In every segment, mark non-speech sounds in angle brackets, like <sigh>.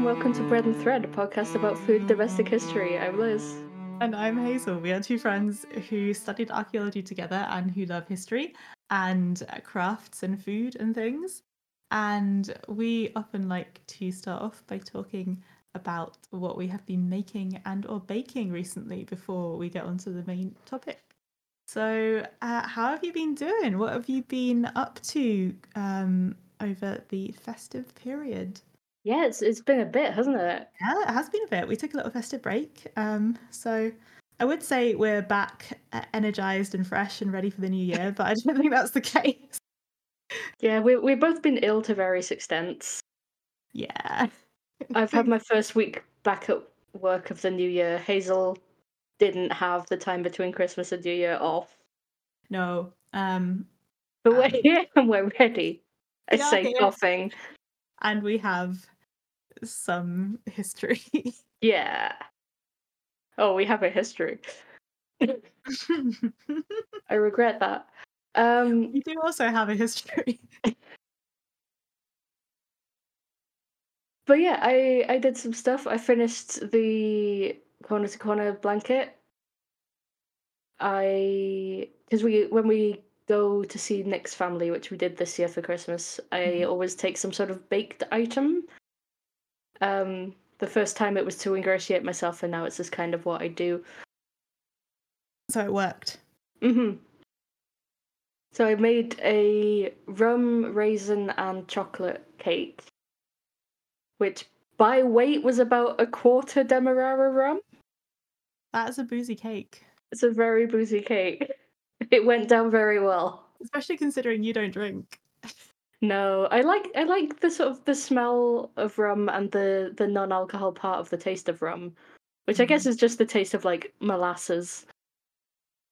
And welcome to Bread and Thread, a podcast about food domestic history. I'm Liz. And I'm Hazel. We are two friends who studied archaeology together and who love history and crafts and food and things. And we often like to start off by talking about what we have been making and or baking recently before we get onto the main topic. So, uh, how have you been doing? What have you been up to um, over the festive period? Yeah, it's it's been a bit, hasn't it? Yeah, it has been a bit. We took a little festive break. Um, so I would say we're back energized and fresh and ready for the new year, but I don't think that's the <laughs> case. Yeah, we we've both been ill to various extents. Yeah. I've had <laughs> my first week back at work of the new year. Hazel didn't have the time between Christmas and New Year off. No. Um But we're Um, here and we're ready. I say coughing. and we have some history. <laughs> Yeah. Oh, we have a history. <laughs> I regret that. Um we do also have a history. But yeah, I I did some stuff. I finished the corner to corner blanket. I because we when we go to see Nick's family, which we did this year for Christmas, I Mhm. always take some sort of baked item. Um, the first time it was to ingratiate myself, and now it's just kind of what I do. So it worked. hmm So I made a rum, raisin, and chocolate cake, which by weight was about a quarter demerara rum. That is a boozy cake. It's a very boozy cake. <laughs> It went down very well. Especially considering you don't drink. No, I like I like the sort of the smell of rum and the the non-alcohol part of the taste of rum, which I guess is just the taste of like molasses.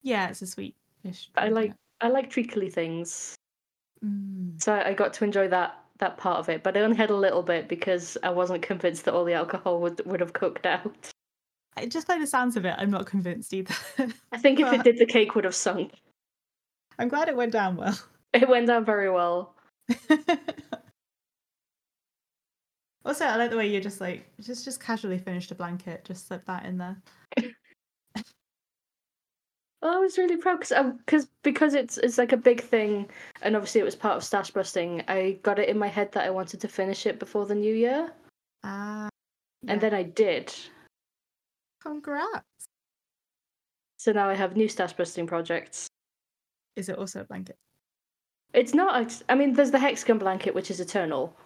Yeah, it's a sweet fish. I like I like treacly things. Mm. so I got to enjoy that that part of it. But I only had a little bit because I wasn't convinced that all the alcohol would would have cooked out. Just by the sounds of it, I'm not convinced either. I think if it <laughs> did, the cake would have sunk. I'm glad it went down well. It went down very well. <laughs> also, I like the way you just like just just casually finished a blanket, just slip that in there. <laughs> Well, I was really proud because because because it's it's like a big thing, and obviously it was part of stash busting. I got it in my head that I wanted to finish it before the new year, Ah, and then I did. congrats. So now I have new stash busting projects. Is it also a blanket? It's not. I mean, there's the hexagon blanket, which is eternal.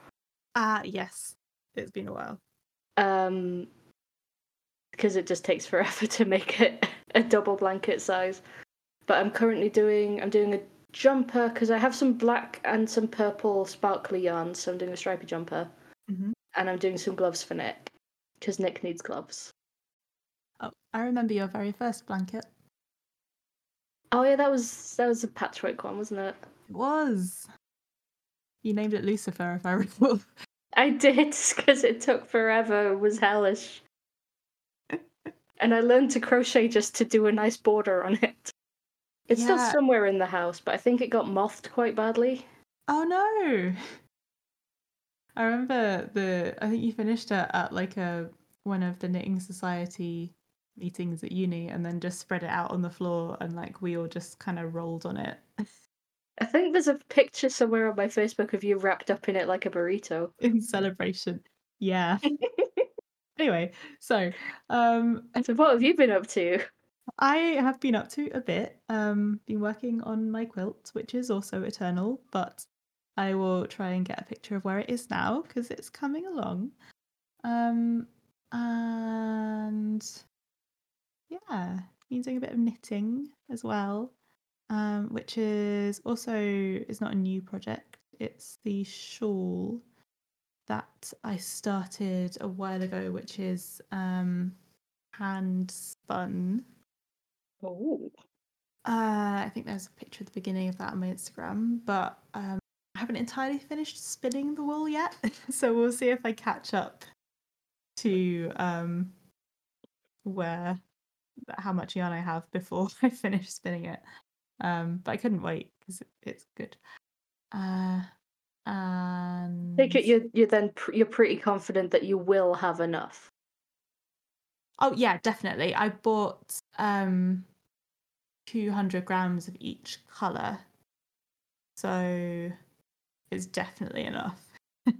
Ah, yes. It's been a while. Um, because it just takes forever <laughs> to make it a double blanket size. But I'm currently doing. I'm doing a jumper because I have some black and some purple sparkly yarns. So I'm doing a stripy jumper. Mhm. and I'm doing some gloves for Nick because Nick needs gloves. Oh, I remember your very first blanket. Oh yeah, that was that was a patchwork one, wasn't it? Was. You named it Lucifer, if I <laughs> recall. I did <laughs> because it took forever. It was hellish, and I learned to crochet just to do a nice border on it. It's still somewhere in the house, but I think it got mothed quite badly. Oh no! <laughs> I remember the. I think you finished it at like a one of the knitting society meetings at uni, and then just spread it out on the floor, and like we all just kind of rolled on it I think there's a picture somewhere on my Facebook of you wrapped up in it like a burrito. in celebration. Yeah. <laughs> anyway, so um, So what have you been up to? I have been up to a bit. Um, been working on my quilt, which is also eternal, but I will try and get a picture of where it is now because it's coming along. Um, and yeah, been doing a bit of knitting as well, um, which is also is not a new project. It's the shawl that I started a while ago, which is um, hand spun. Oh, Uh, I think there's a picture at the beginning of that on my Instagram, but um, I haven't entirely finished spinning the wool yet, <laughs> so we'll see if I catch up to um, where how much yarn I have before <laughs> I finish spinning it. Um, but I couldn't wait because it, it's good. Uh, And Take it you're you're then pr- you're pretty confident that you will have enough. Oh yeah, definitely. I bought um 200 grams of each color. So it's definitely enough. <laughs>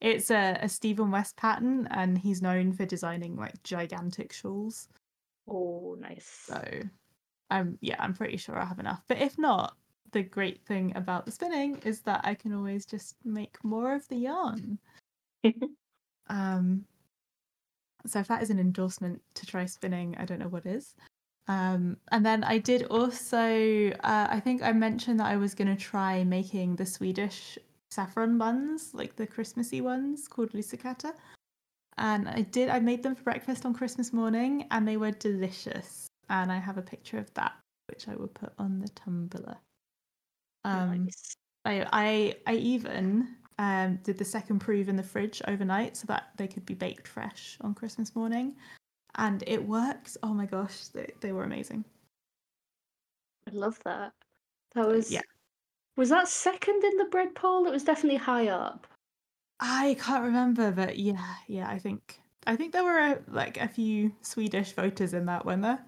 it's a, a Stephen West pattern and he's known for designing like gigantic shawls. Oh, nice. So um yeah, I'm pretty sure I have enough. But if not, the great thing about the spinning is that I can always just make more of the yarn. <laughs> um so if that is an endorsement to try spinning, I don't know what is. Um, and then I did also, uh, I think I mentioned that I was going to try making the Swedish saffron buns, like the Christmassy ones called lussekatter. And I did, I made them for breakfast on Christmas morning and they were delicious. And I have a picture of that, which I will put on the Tumblr. Um, nice. I, I, I even um, did the second proof in the fridge overnight so that they could be baked fresh on Christmas morning. And it works. Oh my gosh, they, they were amazing. I love that. That was yeah. Was that second in the bread poll? It was definitely high up. I can't remember, but yeah, yeah, I think I think there were a, like a few Swedish voters in that, weren't there?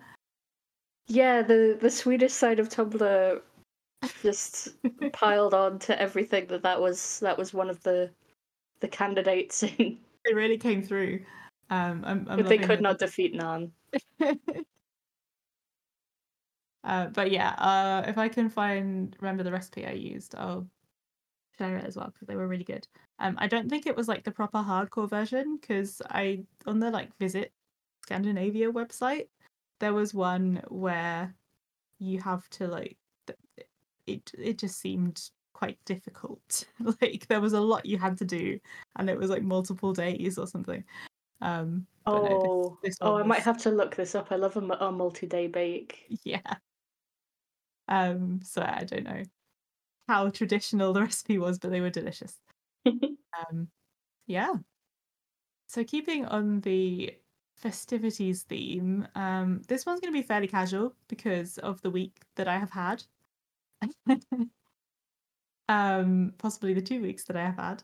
Yeah, the the Swedish side of Tumblr <laughs> just piled on to everything that that was that was one of the the candidates in. It really came through. Um, I'm, I'm but they could it. not defeat naan. <laughs> uh, but yeah, uh, if I can find remember the recipe I used, I'll share it as well because they were really good. Um, I don't think it was like the proper hardcore version because I on the like visit Scandinavia website there was one where you have to like it it just seemed quite difficult. <laughs> like there was a lot you had to do, and it was like multiple days or something. Um, but no, this- Oh, this oh, I might have to look this up. I love a, a multi-day bake. yeah. Um, so I don't know how traditional the recipe was, but they were delicious. <laughs> Um, yeah. So keeping on the festivities theme, um, this one's going to be fairly casual because of the week that I have had. <laughs> um, possibly the two weeks that I have had.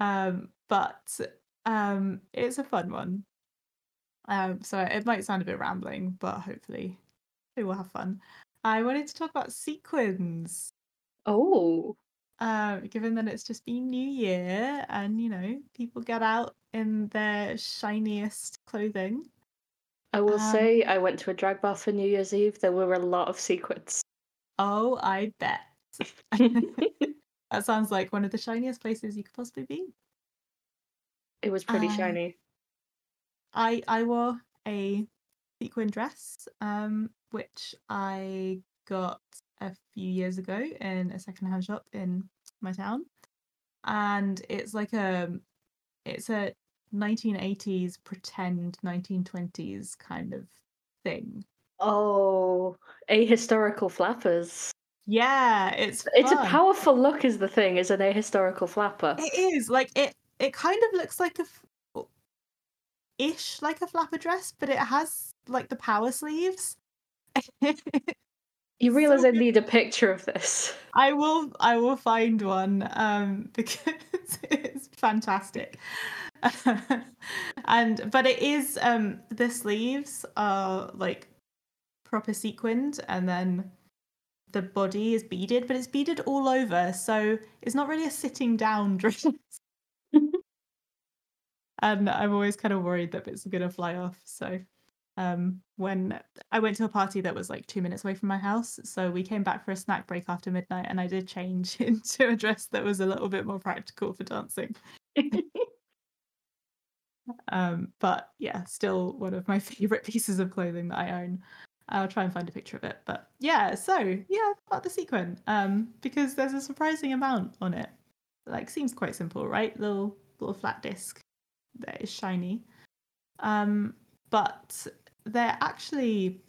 Um, but um, it's a fun one. Um, so it might sound a bit rambling, but hopefully we will have fun. I wanted to talk about sequins. Oh, Uh, given that it's just been New Year and you know people get out in their shiniest clothing. I will Um, say I went to a drag bar for New Year's Eve. There were a lot of sequins. Oh, I bet. <laughs> that sounds like one of the shiniest places you could possibly be. It was pretty Uh, shiny. I I wore a sequin dress, um, which I got a few years ago in a secondhand shop in my town, and it's like a it's a 1980s pretend 1920s kind of thing. Oh, ahistorical flappers. Yeah, it's It's a powerful look, is the thing, as an ahistorical flapper. It is like it. It kind of looks like a f- ish like a flapper dress, but it has like the power sleeves. <laughs> You realize so I need a picture of this. I will. I will find one um, <laughs> because it's fantastic. <laughs> and but it is um, the sleeves are like proper sequined, and then the body is beaded, but it's beaded all over, so it's not really a sitting down <laughs> dress. and I'm always kind of worried that it's gonna fly off. So um when I went to a party that was like two minutes away from my house, so we came back for a snack break after midnight and I did change <laughs> into a dress that was a little bit more practical for dancing. <laughs> <laughs> Um but yeah, still one of my favorite pieces of clothing that I own. I'll try and find a picture of it. But yeah, so yeah, about the sequin. Um, because there's a surprising amount on it. Like seems quite simple, right? Little little flat disc that is shiny. Um, but they're actually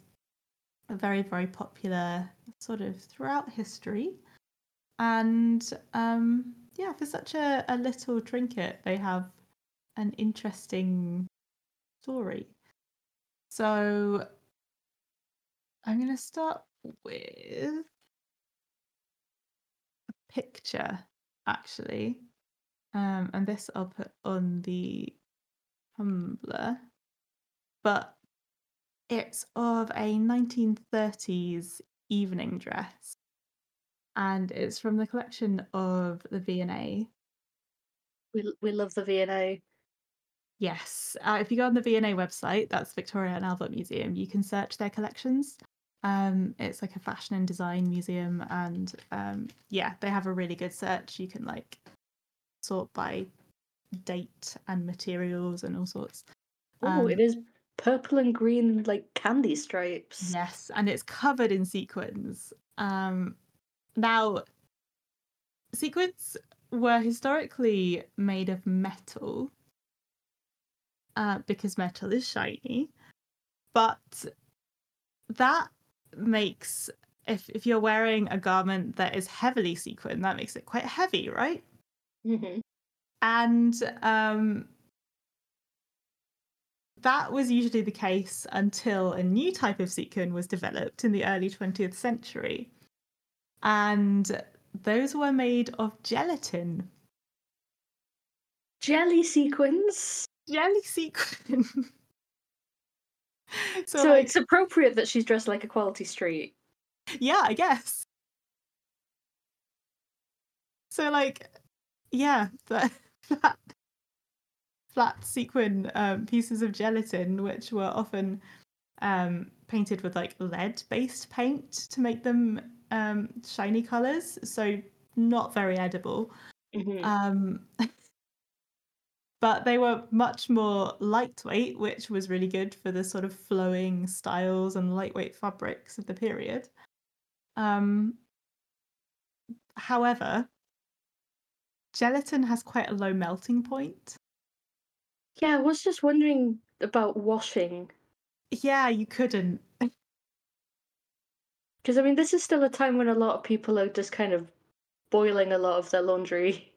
very, very popular sort of throughout history. And um yeah, for such a, a little trinket, they have an interesting story. So I'm going to start with a picture actually. Um, and this I'll put on the Tumblr. But it's of a 1930s evening dress. And it's from the collection of the V&A. We we love the V&A. Yes. Uh, if you go on the V&A website, that's Victoria and Albert Museum, you can search their collections. Um, it's like a fashion and design museum, and um, yeah, they have a really good search. You can like sort by date and materials and all sorts. Oh, Um, it is purple and green like candy stripes. Yes, and it's covered in sequins. Um, now, sequins were historically made of metal uh, because metal is shiny, but that makes if if you're wearing a garment that is heavily sequined, that makes it quite heavy, right? hmm and um, that was usually the case until a new type of sequin was developed in the early 20th century. And those were made of gelatin. Jelly sequins. Jelly sequin. <laughs> so, So, like, it's appropriate that she's dressed like a quality Street. yeah, I guess. So, like, yeah, <laughs> that, flat, flat sequin um, pieces of gelatin, which were often um, painted with like lead-based paint to make them um, shiny colors. So not very edible. Mhm. Um, <laughs> but they were much more lightweight, which was really good for the sort of flowing styles and lightweight fabrics of the period. Um, however, gelatin has quite a low melting point. Yeah, I was just wondering about washing. Yeah, you couldn't. <laughs> Because, I mean, this is still a time when a lot of people are just kind of boiling a lot of their laundry.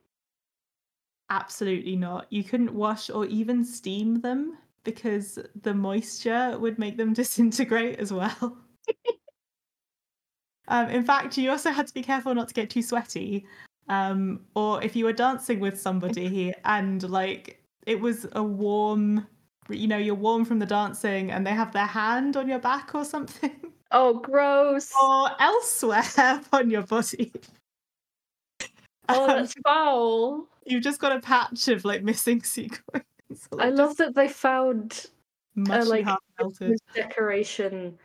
Absolutely not. You couldn't wash or even steam them because the moisture would make them <laughs> disintegrate as well. <laughs> um, in fact, you also had to be careful not to get too sweaty. Um, or if you were dancing with somebody and like it was a warm, you know, you're warm from the dancing and they have their hand on your back or something, <laughs> Oh, gross! or elsewhere <laughs> on your body. Oh, Um, that's foul. You've just got a patch of like missing <laughs> sequins. I love that they found mushy like, half melted. decoration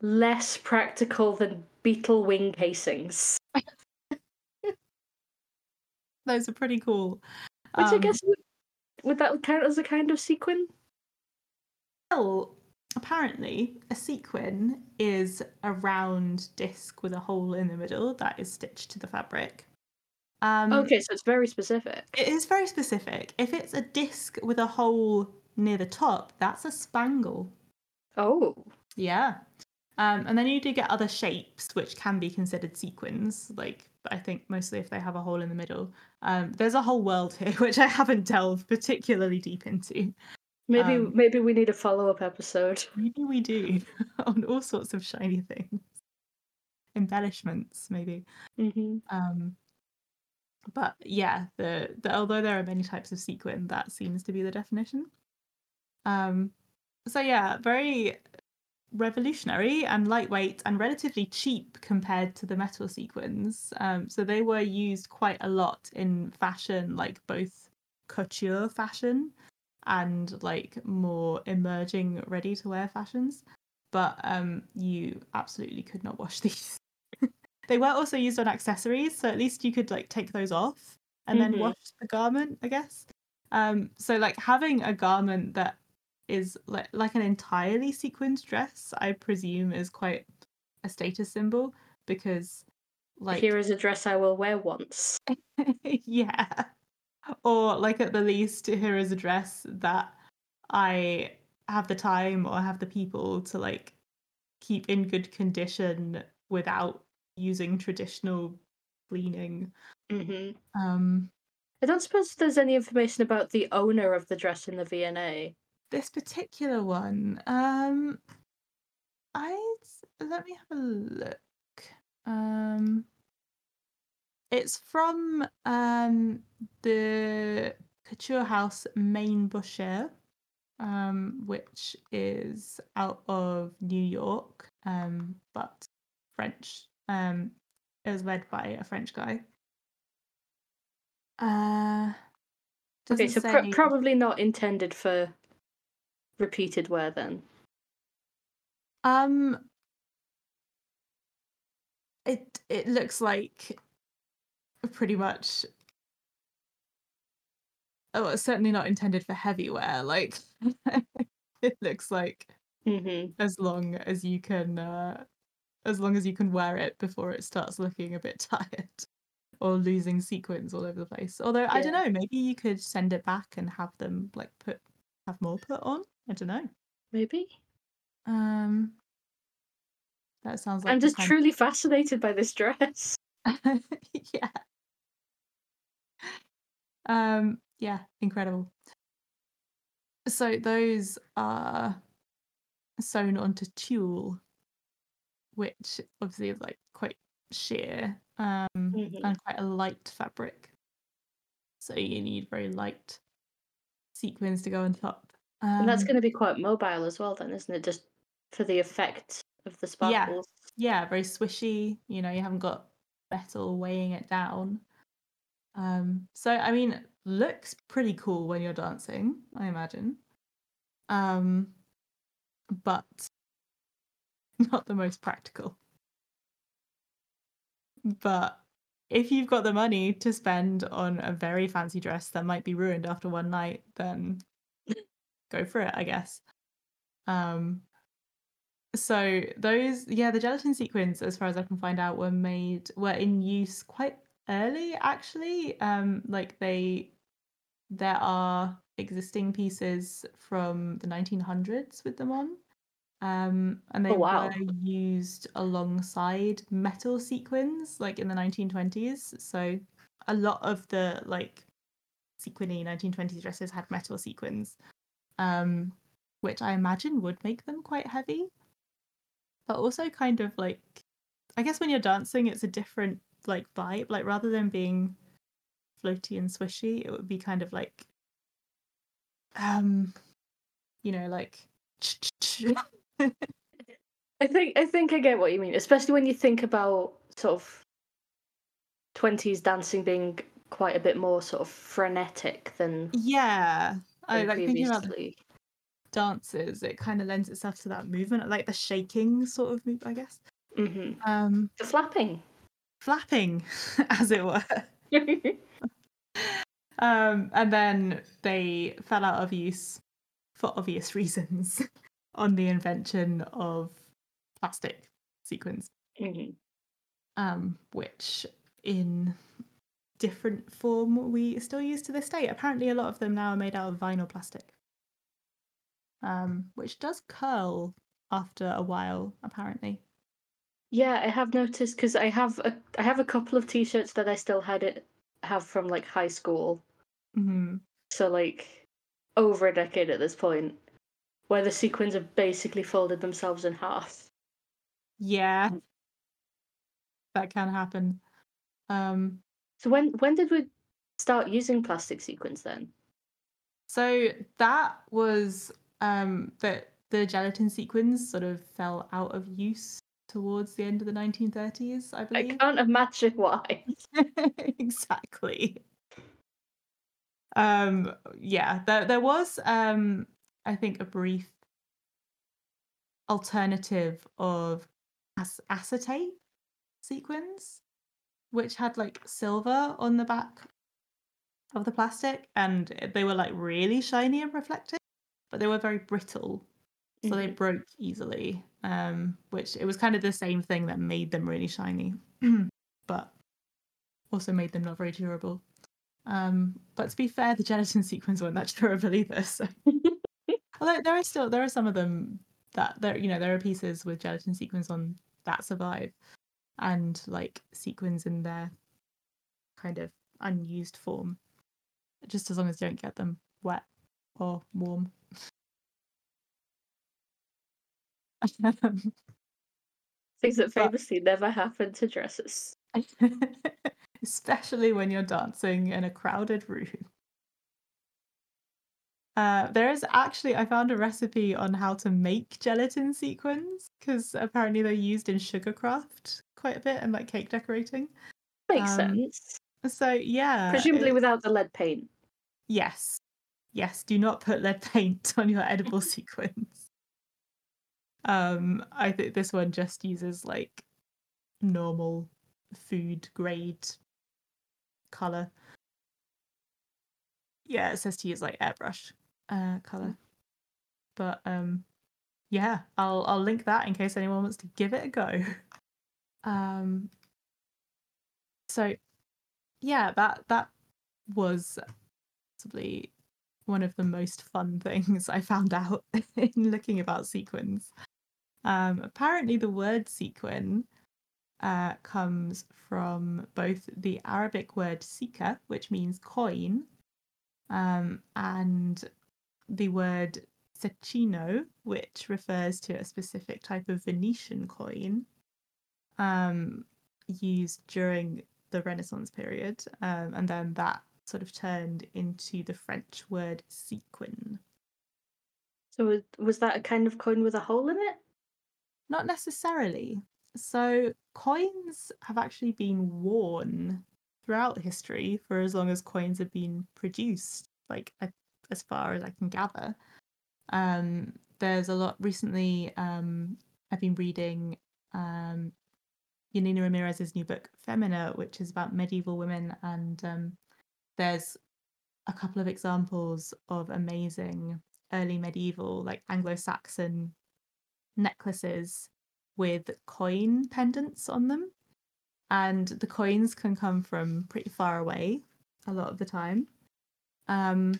less practical than beetle wing casings. Those are pretty cool. Which I Um, guess would, would that count as a kind of sequin? Well, apparently, a sequin is a round disc with a hole in the middle that is stitched to the fabric. Um, okay, so it's very specific. It is very specific. If it's a disc with a hole near the top, that's a spangle. Oh, Yeah. Um, and then you do get other shapes which can be considered sequins, like I think mostly if they have a hole in the middle. Um, there's a whole world here <laughs> which I haven't delved particularly deep into. maybe Um, maybe we need a follow up episode. Maybe we do <laughs> on all sorts of shiny things. Embellishments, maybe. hmm Um, but yeah, the, the although there are many types of sequin, that seems to be the definition. Um, so yeah, very revolutionary and lightweight and relatively cheap compared to the metal sequins. Um, so they were used quite a lot in fashion, like both couture fashion and like more emerging ready to wear fashions. But um, you absolutely could not wash <laughs> these. they were also used on accessories, so at least you could like take those off and then Mhm. wash the garment, I guess. Um, so like having a garment that is like like an entirely sequined dress, I presume is quite a status symbol because like Here is a dress I will wear once. <laughs> yeah. Or like at the least here is a dress that I have the time or have the people to like keep in good condition without using traditional cleaning. hmm Um I don't suppose there's any information about the owner of the dress in the V&A. This particular one, um I let me have a look. Um It's from um, the couture house Mainbocher, um, which is out of New York, um, but French. Um, it was led by a French guy. Uh, Okay, so pr- probably not intended for repeated wear then. Um, it it looks like pretty much. Oh, it's certainly not intended for heavy wear. Like <laughs> it looks like hmm as long as you can, uh, as long as you can wear it before it starts looking a bit <laughs> tired or losing sequins all over the place. Although I don't know, maybe you could send it back and have them like put have more put on. I don't know. Maybe. Um, that sounds like I'm just truly fascinated by this dress. <laughs> <laughs> yeah. Um, yeah, incredible. So those are sewn onto tulle, which obviously is like quite sheer um, Mhm. and quite a light fabric. So you need very light sequins to go on top. Um, and that's going to be quite mobile as well, then, isn't it? Just for the effect of the Yeah. sparkles. yeah, very swishy. You know, you haven't got metal weighing it down. Um, so I mean, looks pretty cool when you're dancing, I imagine. Um, but <laughs> not the most practical. But if you've got the money to spend on a very fancy dress that might be ruined after one night, then go for it, I guess. Um, so those, yeah, the gelatin sequins, as far as I can find out, were made were in use quite early, actually. Um, like they, there are existing pieces from the 1900s with them on, um, and they Oh, wow. were used alongside metal sequins, like in the 1920s. So a lot of the like sequiny 1920s dresses had metal sequins, um, which I imagine would make them quite heavy but also kind of like I guess when you're dancing it's a different like vibe. Like rather than being floaty and swishy, it would be kind of like um you know, like I think I think I get what you mean, especially when you think about sort of twenties dancing being quite a bit more sort of frenetic than, Yeah. I than like thinking about the dances, it kind of lends itself to that movement, like the shaking sort of move, I guess. hmm Um The flapping. flapping, <laughs> as it were. <laughs> Um, and then they fell out of use for obvious <laughs> reasons on the invention of plastic sequins, Mhm. um, which in different form we still use to this day. Apparently, a lot of them now are made out of vinyl plastic, um, which does curl after a while, apparently. Yeah, I have noticed because I have a I have a couple of t-shirts that I still had it have from like high school. hmm So like over a decade at this point, where the sequins have basically folded themselves in half. Yeah, that can happen. Um, So when when did we start using plastic sequins then? So that was um that the gelatin sequins sort of fell out of use towards the end of the 1930s, I believe. I can't imagine why. <laughs> exactly. Um yeah, there there was um I think a brief alternative of ac- acetate sequins which had like silver on the back of the plastic and they were like really shiny and reflective but they were very brittle so they Mhm. broke easily um which it was kind of the same thing that made them really shiny <clears throat> but also made them not very durable um but to be fair the gelatin <laughs> sequins weren't that durable either so <laughs> although there are still there are some of them that there you know there are pieces with gelatin sequins on that survive and like sequins in their kind of unused form just as long as you don't get them wet or warm <laughs> Things that But- famously never happen to dresses. <laughs> especially when you're dancing in a crowded room. Uh, there is actually, I found a recipe on how to make gelatin sequins because apparently they're used in sugarcraft quite a bit and like cake decorating. Makes Um, sense. So yeah, Presumably it- without the lead paint. yes, yes. Do not put lead paint <laughs> on your edible <laughs> sequins. Um, I think this one just uses like normal food grade color. Yeah, it says to use like airbrush uh color. But um yeah, I'll I'll link that in case anyone wants to give it a go. <laughs> Um so yeah, that that was possibly one of the most fun <laughs> things I found out in looking about sequins. Um, apparently, the word sequin uh, comes from both the Arabic word sika, which means coin, um, and the word secchino, which refers to a specific type of Venetian coin um, used during the Renaissance period, um, and then that sort of turned into the French word sequin. So was, was that a kind of coin with a hole in it? Not necessarily. So, coins have actually been worn throughout history for as long as coins have been produced, like as far as I can gather. Um, there's a lot recently. Um, I've been reading um, Janina Ramirez's new book, Femina, which is about medieval women, and um, there's a couple of examples of amazing early medieval, like Anglo-Saxon necklaces with coin pendants on them. And the coins can come from pretty far away a lot of the time. Um,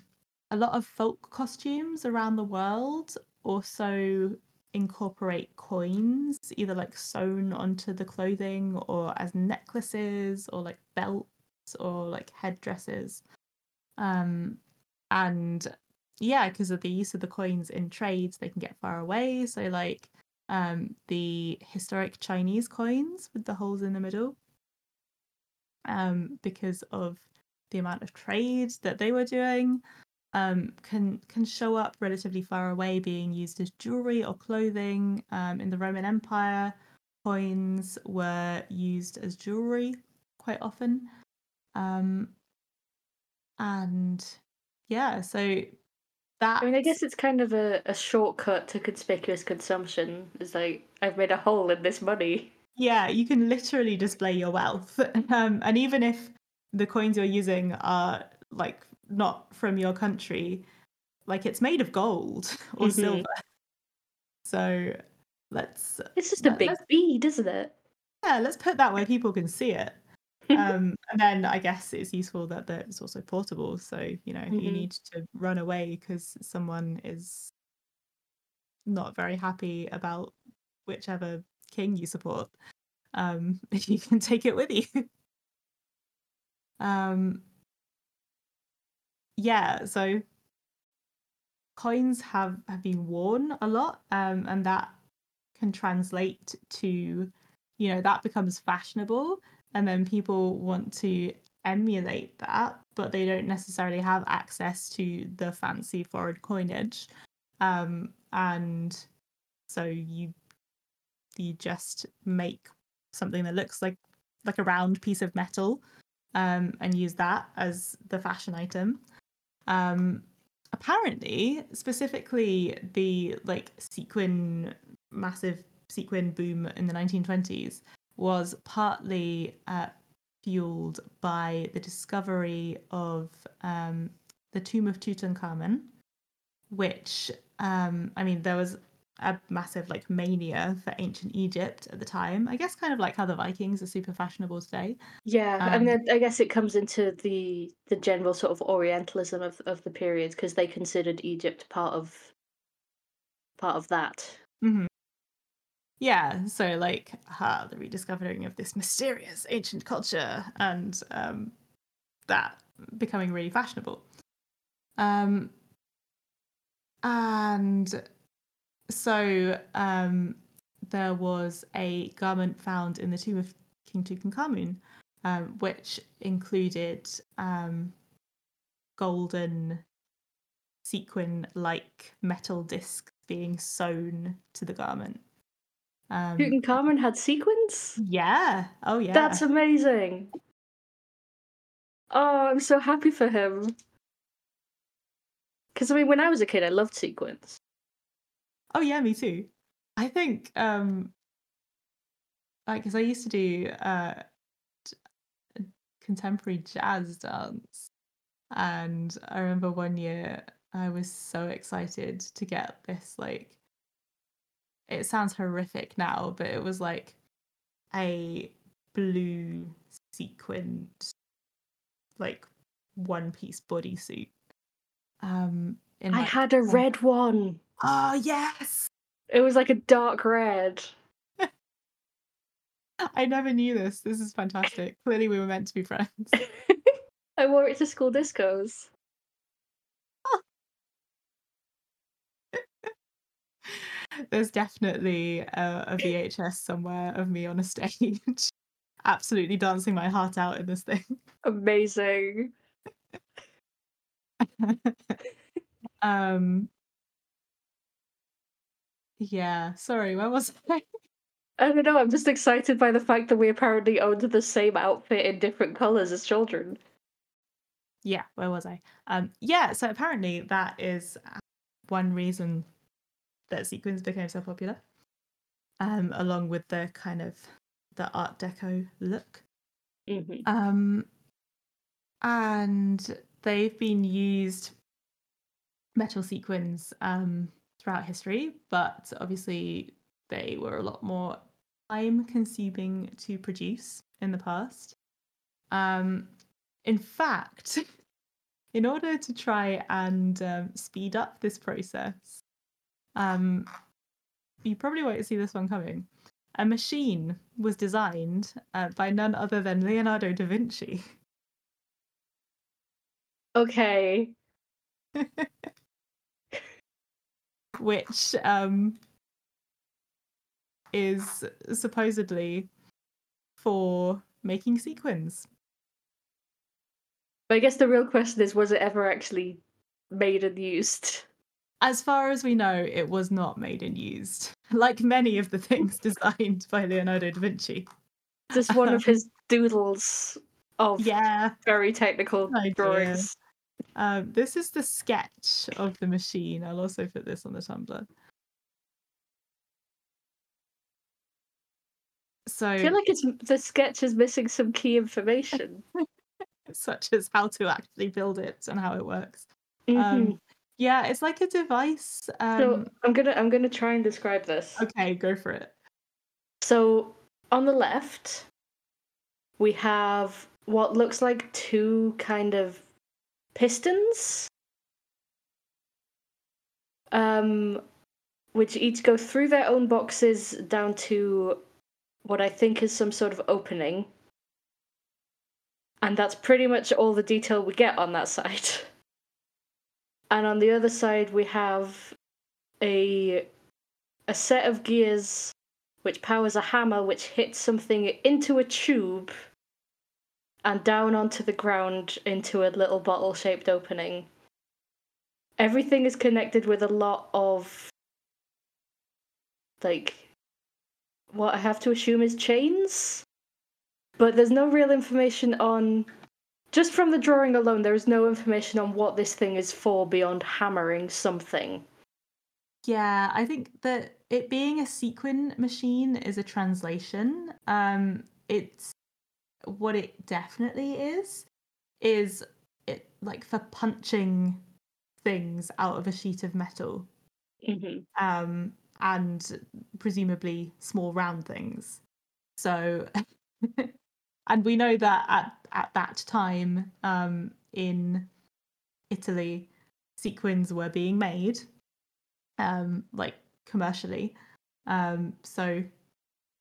a lot of folk costumes around the world also incorporate coins, either like sewn onto the clothing or as necklaces or like belts or like headdresses. Um, and yeah, because of the use of the coins in trades, they can get far away. So, like um, the historic Chinese coins with the holes in the middle, um, because of the amount of trade that they were doing, um, can can show up relatively far away, being used as jewelry or clothing. Um, in the Roman Empire, coins were used as jewelry quite often, um, and yeah, so that I mean, I guess it's kind of a, a shortcut to conspicuous consumption. It's like, I've made a hole in this money. Yeah, you can literally display your wealth. <laughs> Um, and even if the coins you're using are like not from your country, like it's made of gold <laughs> or Mhm. silver. So let's It's just a big bead, isn't it? yeah, let's put that where people can see it. <laughs> Um, and then I guess it's useful that that it's also portable. So you know, if you need to run away because someone is not very happy about whichever king you support, um, <laughs> if you can take it with you. um, yeah, so coins have have been worn a lot, um, and that can translate to, you know, that becomes fashionable, and then people want to emulate that, but they don't necessarily have access to the fancy foreign coinage, um, and so you you just make something that looks like like a round piece of metal um, and use that as the fashion item. Um, apparently, specifically the like sequin, massive sequin boom in the 1920s was partly uh, fueled by the discovery of um, the tomb of Tutankhamun, which um, I mean, there was a massive like mania for ancient Egypt at the time. I guess kind of like how the Vikings are super fashionable today. Yeah, Um, and then I guess it comes into the the general sort of Orientalism of, of the period because they considered Egypt part of part of that. hmm Yeah, so like ah, the rediscovering of this mysterious ancient culture and um, that becoming really fashionable. Um, and so um, there was a garment found in the tomb of King Tutankhamun, um, which included um, golden sequin like metal discs being sewn to the garment. Um, Tutankhamun had sequins? yeah. Oh, yeah. That's amazing. Oh, I'm so happy for him. Because, I mean, when I was a kid, I loved sequins. Oh yeah, me too. I think um like because I used to do uh contemporary jazz dance and I remember one year I was so excited to get this like it sounds horrific now, but it was like a blue sequined like one piece bodysuit. Um in I had a red one. Oh yes. It was like a dark red. <laughs> I never knew this. This is fantastic. Clearly, we were meant to be friends. <laughs> I wore it to school discos. <laughs> There's definitely a, a VHS somewhere of me on a stage, absolutely dancing my heart out in this thing. Amazing. um. Yeah. Sorry. Where was <laughs> I? I don't know, I'm just excited by the fact that we apparently owned the same outfit in different colours as children. Yeah. Where was I? Um. Yeah. So apparently that is uh, one reason that sequins became so popular. Um, along with the kind of the Art Deco look. hmm Um, and they've been used metal sequins um, throughout history, but obviously they were a lot more time consuming to produce in the past. Um, in fact, <laughs> in order to try and um, speed up this process, um, you probably won't see this one coming. A machine was designed uh, by none other than Leonardo da Vinci. Okay. <laughs> which um is supposedly for making sequins. But I guess the real question is was it ever actually made and used? As far as we know, it was not made and used, <laughs> like many of the things <laughs> designed by Leonardo da Vinci. Just one of his doodles of Yeah, very technical Idea. drawings. Um, this is the sketch of the machine. I'll also put this on the Tumblr. So, I feel like it's the sketch is missing some key information. <laughs> such as how to actually build it and how it works. Mhm. Um, yeah, it's like a device. Um, so I'm gonna I'm gonna try and describe this. okay, go for it. So on the left, we have what looks like two kind of pistons, um, which each go through their own boxes down to what I think is some sort of opening. And that's pretty much all the detail we get on that side. <laughs> And on the other side, we have a a set of gears which powers a hammer which hits something into a tube and down onto the ground into a little bottle shaped opening. Everything is connected with a lot of like what I have to assume is chains. But there's no real information on just from the drawing alone there is no information on what this thing is for beyond hammering something. Yeah, I think that it being a sequin machine is a translation. Um, it's what it definitely is is it like for punching things out of a sheet of metal. hmm um, and presumably small round things. So, <laughs> and we know that at at that time um, in Italy, sequins were being made, um, like commercially. Um, so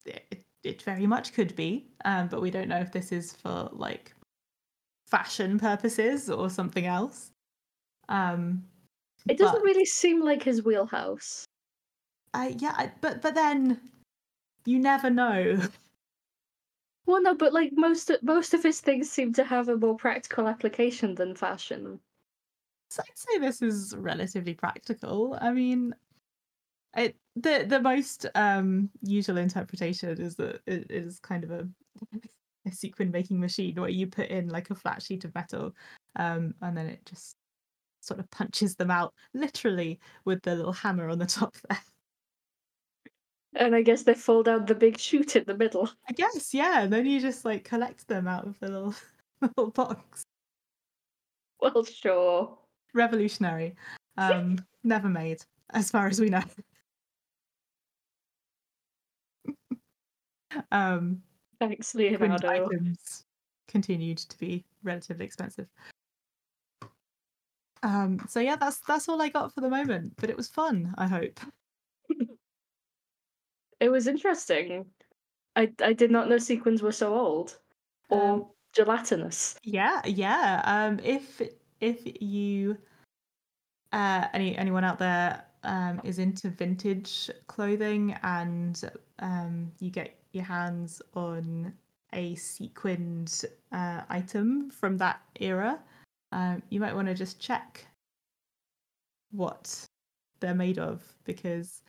it, it very much could be, um, but we don't know if this is for like fashion purposes or something else. Um, It doesn't but- really seem like his wheelhouse. I yeah, I, but but then you never know. <laughs> Well, no, but like most most of his things seem to have a more practical application than fashion. So I'd say this is relatively practical. I mean, it the the most um usual interpretation is that it is kind of a a sequin making machine where you put in like a flat sheet of metal um and then it just sort of punches them out literally with the little hammer on the <laughs> top there. And I guess they fall down the big chute in the middle. I guess, yeah. And then you just like collect them out of the little <laughs> little box. Well, sure. Revolutionary. Um, never made, as far as we know. Um, Thanks, Leonardo. items continued to be relatively expensive. Um, so yeah, that's that's all I got for the moment. But it was fun. I hope. <laughs> It was interesting. I I did not know sequins were so old or Um, gelatinous. Yeah, yeah. Um, if if you, uh, any anyone out there um, is into vintage clothing and um, you get your hands on a sequined uh, item from that era, um, you might want to just check what they're made of because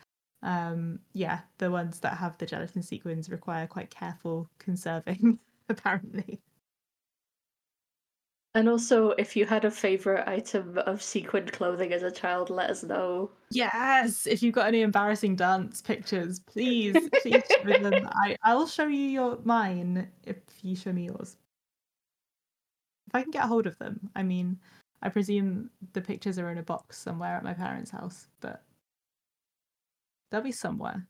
um yeah the ones that have the gelatin sequins require quite careful conserving <laughs> apparently And also, if you had a favorite item of sequined clothing as a child, let us know. Yes, if you've got any embarrassing dance pictures, please, please show them. <laughs> I, I'll show you your mine if you show me yours. If I can get a hold of them. I mean, I presume the pictures are in a box somewhere at my parents' house, but they'll be somewhere.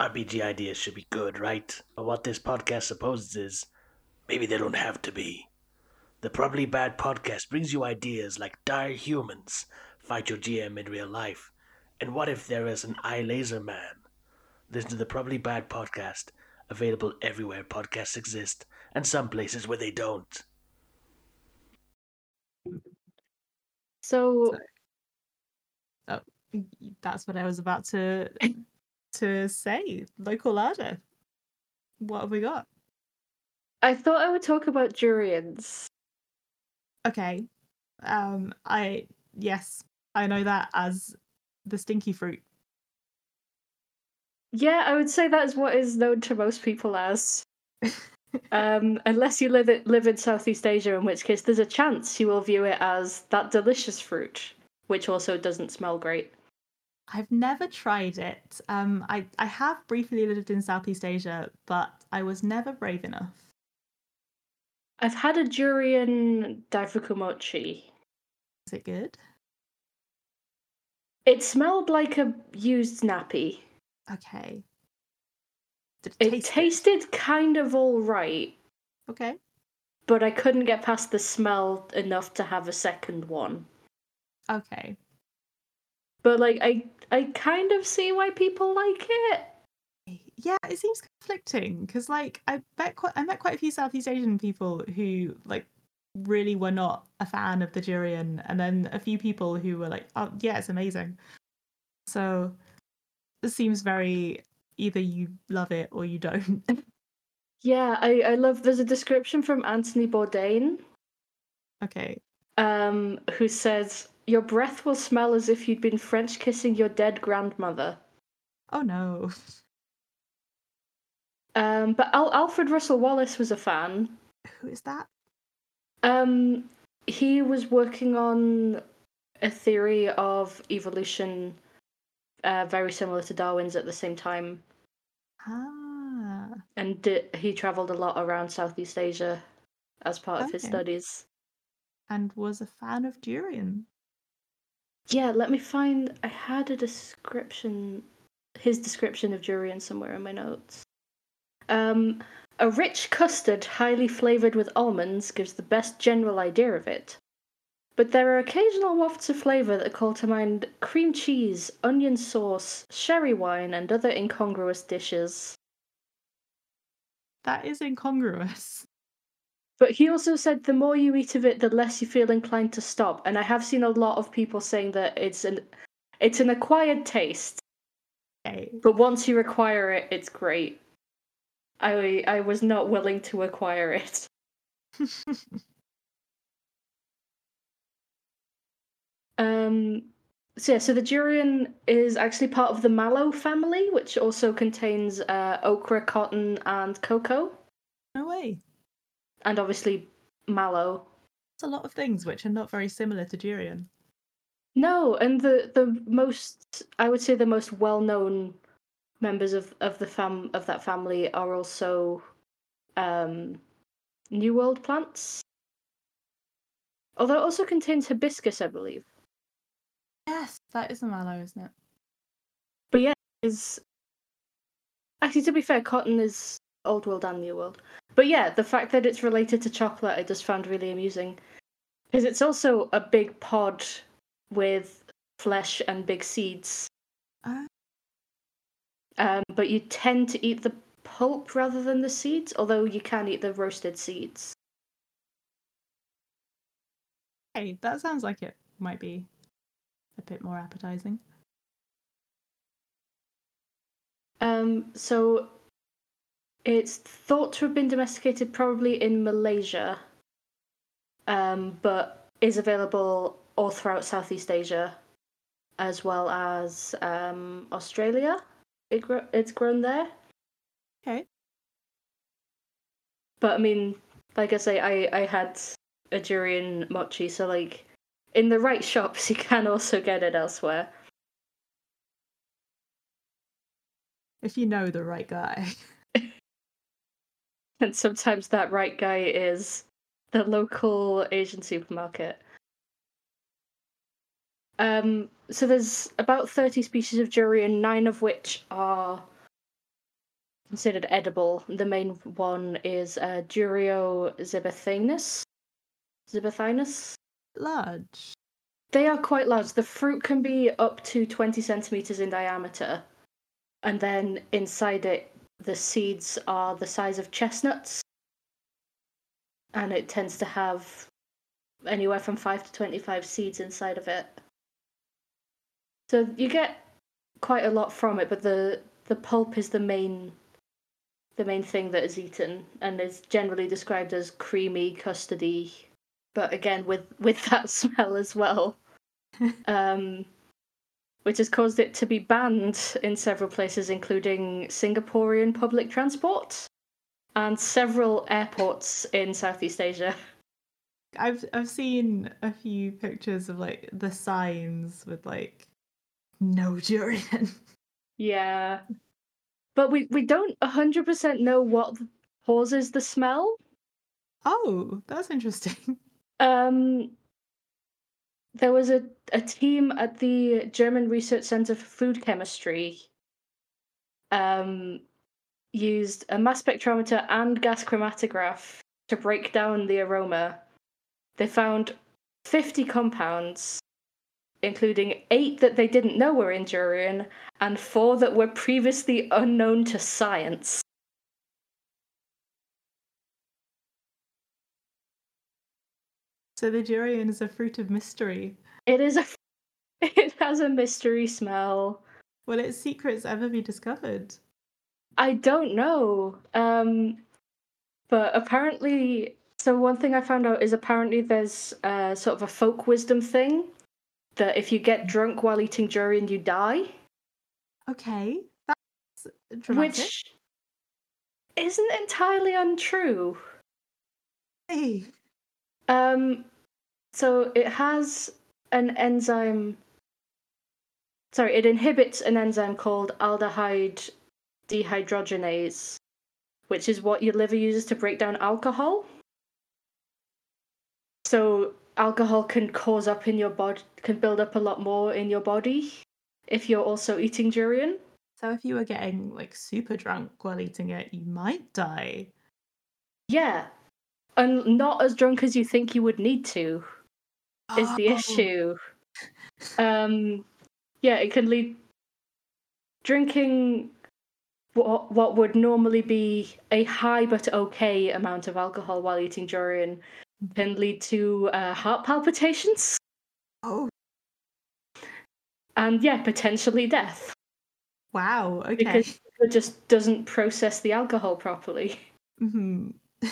RPG ideas should be good, right? But what this podcast supposes is maybe they don't have to be. The Probably Bad podcast brings you ideas like dire humans, fight your GM in real life, and what if there is an eye laser man? Listen to the Probably Bad podcast, available everywhere podcasts exist, and some places where they don't. So, Y- y- oh. That's what I was about to <laughs> to say. Local larder. What have we got? I thought I would talk about durians. Okay. Um I yes, I know that as the stinky fruit. Yeah, I would say that is what is known to most people as. <laughs> um, unless you live it, live in Southeast Asia, in which case there's a chance you will view it as that delicious fruit, which also doesn't smell great. I've never tried it. Um I I have briefly lived in Southeast Asia, but I was never brave enough. I've had a durian daifukumochi. Is it good? It smelled like a used nappy. Okay. Did It taste good? tasted kind of all right, Okay. but I couldn't get past the smell enough to have a second one. Okay. But like I I kind of see why people like it. Yeah, it seems conflicting because, like, I met quite, I met quite a few Southeast Asian people who, like, really were not a fan of the durian, and then a few people who were like, "Oh, yeah, it's amazing." So it seems very either you love it or you don't. <laughs> Yeah, I, I love there's a description from Anthony Bourdain, okay. um, who says your breath will smell as if you'd been French kissing your dead grandmother. Oh no. <laughs> Um, but Al- Alfred Russel Wallace was a fan. Who is that? Um, he was working on a theory of evolution, uh, very similar to Darwin's at the same time, Ah. and di- he travelled a lot around Southeast Asia as part of his studies. And was a fan of durian. Yeah, let me find. I had a description, his description of durian somewhere in my notes. Um, a rich custard, highly flavored with almonds, gives the best general idea of it. But there are occasional wafts of flavor that call to mind cream cheese, onion sauce, sherry wine, and other incongruous dishes. That is incongruous. But he also said the more you eat of it, the less you feel inclined to stop. And I have seen a lot of people saying that it's an it's an acquired taste. Okay. But once you acquire it, it's great. I I was not willing to acquire it. <laughs> Um, so yeah, so the durian is actually part of the mallow family, which also contains uh, okra, cotton, and cocoa, no way. and obviously mallow. It's a lot of things which are not very similar to durian. No, and the the most I would say the most well known members of of the fam of that family are also um, New World plants. Although it also contains hibiscus, I believe. Yes, that is a mallow, isn't it? But yeah, is actually to be fair, cotton is old world and new world. But yeah, the fact that it's related to chocolate, I just found really amusing because it's also a big pod with flesh and big seeds. Um, but you tend to eat the pulp rather than the seeds, although you can eat the roasted seeds. Hey, that sounds like it might be a bit more appetizing. Um, so it's thought to have been domesticated probably in Malaysia, um, but is available all throughout Southeast Asia, as well as um, Australia. It gro- it's grown there, Okay. but I mean, like I say, I I had a durian mochi, so like in the right shops, <laughs> you can also get it elsewhere. If you know the right guy. <laughs> And sometimes that right guy is the local Asian supermarket. Um, so there's about 30 species of durian, nine of which are considered edible. The main one is uh, Durio zibethinus. Zibethinus. Large. They are quite large. The fruit can be up to 20 centimeters in diameter. And then inside it, the seeds are the size of chestnuts. And it tends to have anywhere from 5 to 25 seeds inside of it. So you get quite a lot from it, but the, the pulp is the main the main thing that is eaten and is generally described as creamy, custardy, but again with with <laughs> that smell as well <laughs> um, which has caused it to be banned in several places, including Singaporean public transport and several airports in Southeast Asia. <laughs> I've I've seen a few pictures of like the signs with like no durian. <laughs> Yeah. But we, we don't 100% know what causes the smell. Oh, that's interesting. <laughs> Um, there was a, a team at the German Research Center for Food Chemistry um, used a mass spectrometer and gas chromatograph to break down the aroma. They found 50 compounds, including eight that they didn't know were in durian and four that were previously unknown to science. So the durian is a fruit of mystery. It is a. <laughs> It has a mystery smell. Will its secrets ever be discovered? I don't know. Um, but apparently, so one thing I found out is apparently there's uh, sort of a folk wisdom thing that if you get drunk while eating durian, you die, Okay, that's dramatic. which isn't entirely untrue. Hey. Um, so it has an enzyme. Sorry, it inhibits an enzyme called aldehyde dehydrogenase, which is what your liver uses to break down alcohol. So alcohol can cause up in your body, can build up a lot more in your body if you're also eating durian. So if you were getting like super drunk while eating it, you might die. Yeah, and not as drunk as you think you would need to. is the Oh. issue. Um, yeah, it can lead drinking what what would normally be a high but okay amount of alcohol while eating durian can lead to uh, heart palpitations Oh, and yeah, potentially death. Wow. Okay. because it just doesn't process the alcohol properly. hmm <laughs>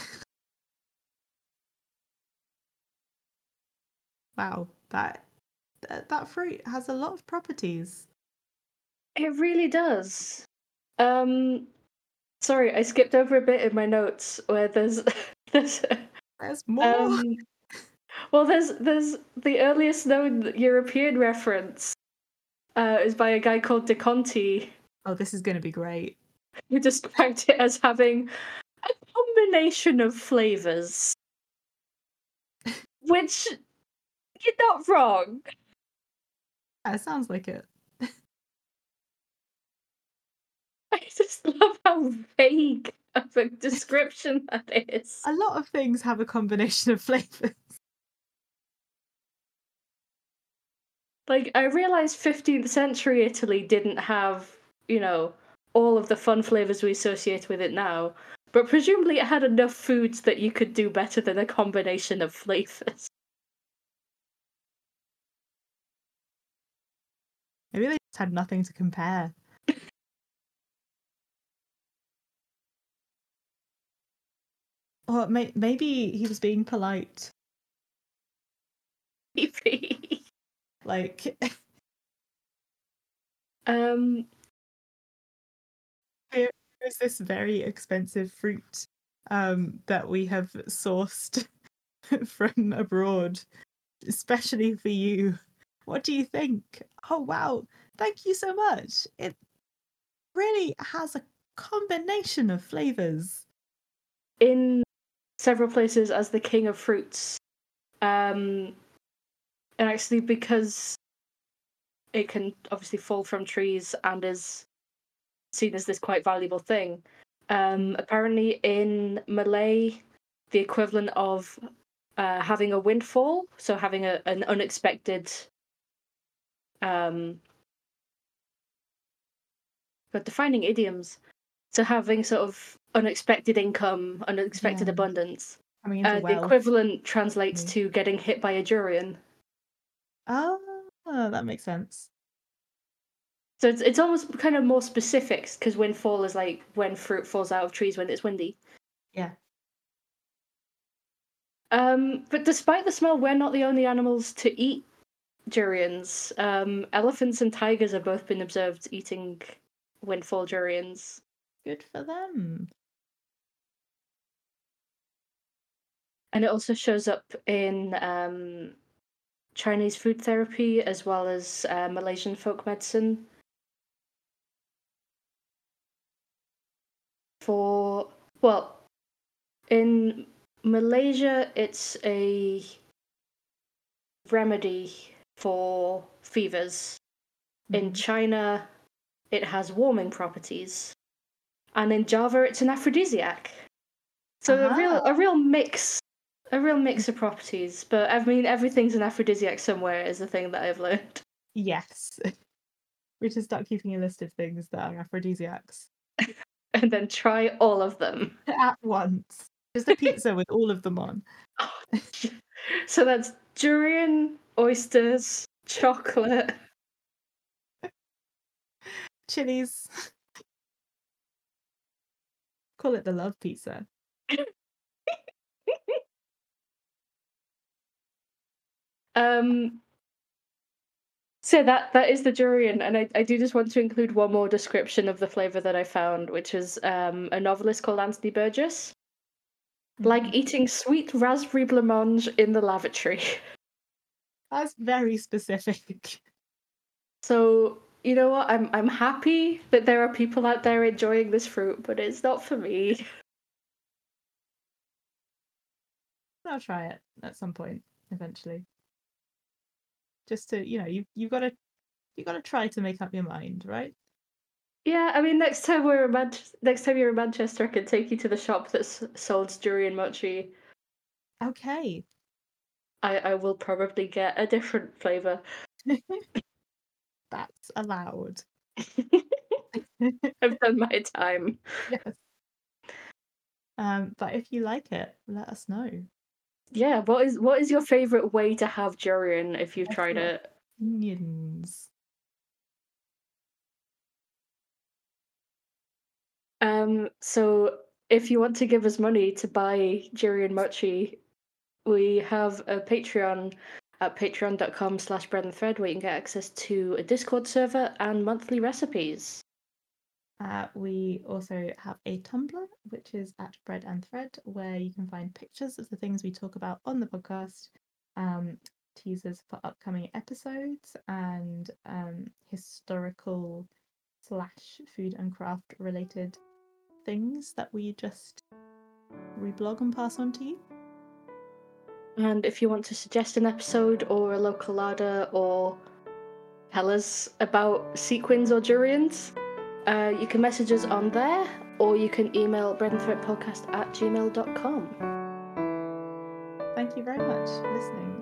wow. That, that that fruit has a lot of properties. It really does. Um, sorry, I skipped over a bit in my notes where there's <laughs> there's There's more. um, well, there's there's the earliest known European reference uh, is by a guy called De Conti, oh, this is going to be great. who described it as having a combination of flavors, <laughs> which you're not wrong. It sounds like it. <laughs> I just love how vague <laughs> of a description that is. A lot of things have a combination of flavors. Like, I realized 15th century Italy didn't have, you know, all of the fun flavors we associate with it now, but presumably it had enough foods that you could do better than a combination of flavors. Maybe they just had nothing to compare. Or may- maybe he was being polite. <laughs> Maybe. Like, <laughs> um, there's this very expensive fruit um, that we have sourced <laughs> from abroad, especially for you. What do you think? Oh, wow. Thank you so much. It really has a combination of flavors. in several places as the king of fruits. Um, and actually, because it can obviously fall from trees and is seen as this quite valuable thing, um, apparently in Malay, the equivalent of uh, having a windfall, so having a, an unexpected. Um, but defining idioms, so having sort of unexpected income, unexpected Yeah. abundance. Coming into Uh, the equivalent translates Mm. to getting hit by a durian. Ah, that makes sense. So it's it's almost kind of more specific because windfall is like when fruit falls out of trees when it's windy. Yeah. Um, but despite the smell, we're not the only animals to eat durians. Um, elephants and tigers have both been observed eating windfall durians. Good for them. And it also shows up in um, Chinese food therapy as well as uh, Malaysian folk medicine. For, well, in Malaysia, it's a remedy for fevers. In Mhm. China, it has warming properties. And in Java, it's an aphrodisiac. So a real Ah. a real mix a real mix of properties. But I mean everything's an aphrodisiac somewhere is the thing that I've learned. Yes. <laughs> We should start keeping a list of things that are aphrodisiacs <laughs> And then try all of them. at once. Just a pizza with all of them on. <laughs> so that's durian, oysters, chocolate. Chilies. Call it the love pizza. Um so that that is the durian, and I, I do just want to include one more description of the flavor that I found, which is um, a novelist called Anthony Burgess. Like Mhm. eating sweet raspberry blancmange in the lavatory. <laughs> That's very specific. So you know what? I'm I'm happy that there are people out there enjoying this fruit, but it's not for me. I'll try it at some point eventually. Just to, you know, you you've got to you've got to try to make up your mind, right? Yeah, I mean, next time we're in Man- next time you're in Manchester, I can take you to the shop that's sold durian mochi. Okay. I I will probably get a different flavor. <laughs> That's allowed. <laughs> I've done my <laughs> time. yes. Um, but if you like it, let us know. Yeah, what is what is your favorite way to have durian if you've tried it? Opinions. Um, so if you want to give us money to buy Durian Mochi, we have a Patreon at patreon.com slash bread and thread where you can get access to a Discord server and monthly recipes. Uh, we also have a Tumblr, which is at Bread and Thread, where you can find pictures of the things we talk about on the podcast, um, teasers for upcoming episodes, and um, historical slash food and craft related things that we just reblog and pass on to you. And if you want to suggest an episode or a local larder or tell us about sequins or durians, uh, you can message us on there or you can email breadandthreadpodcast at gmail.com. Thank you very much for listening,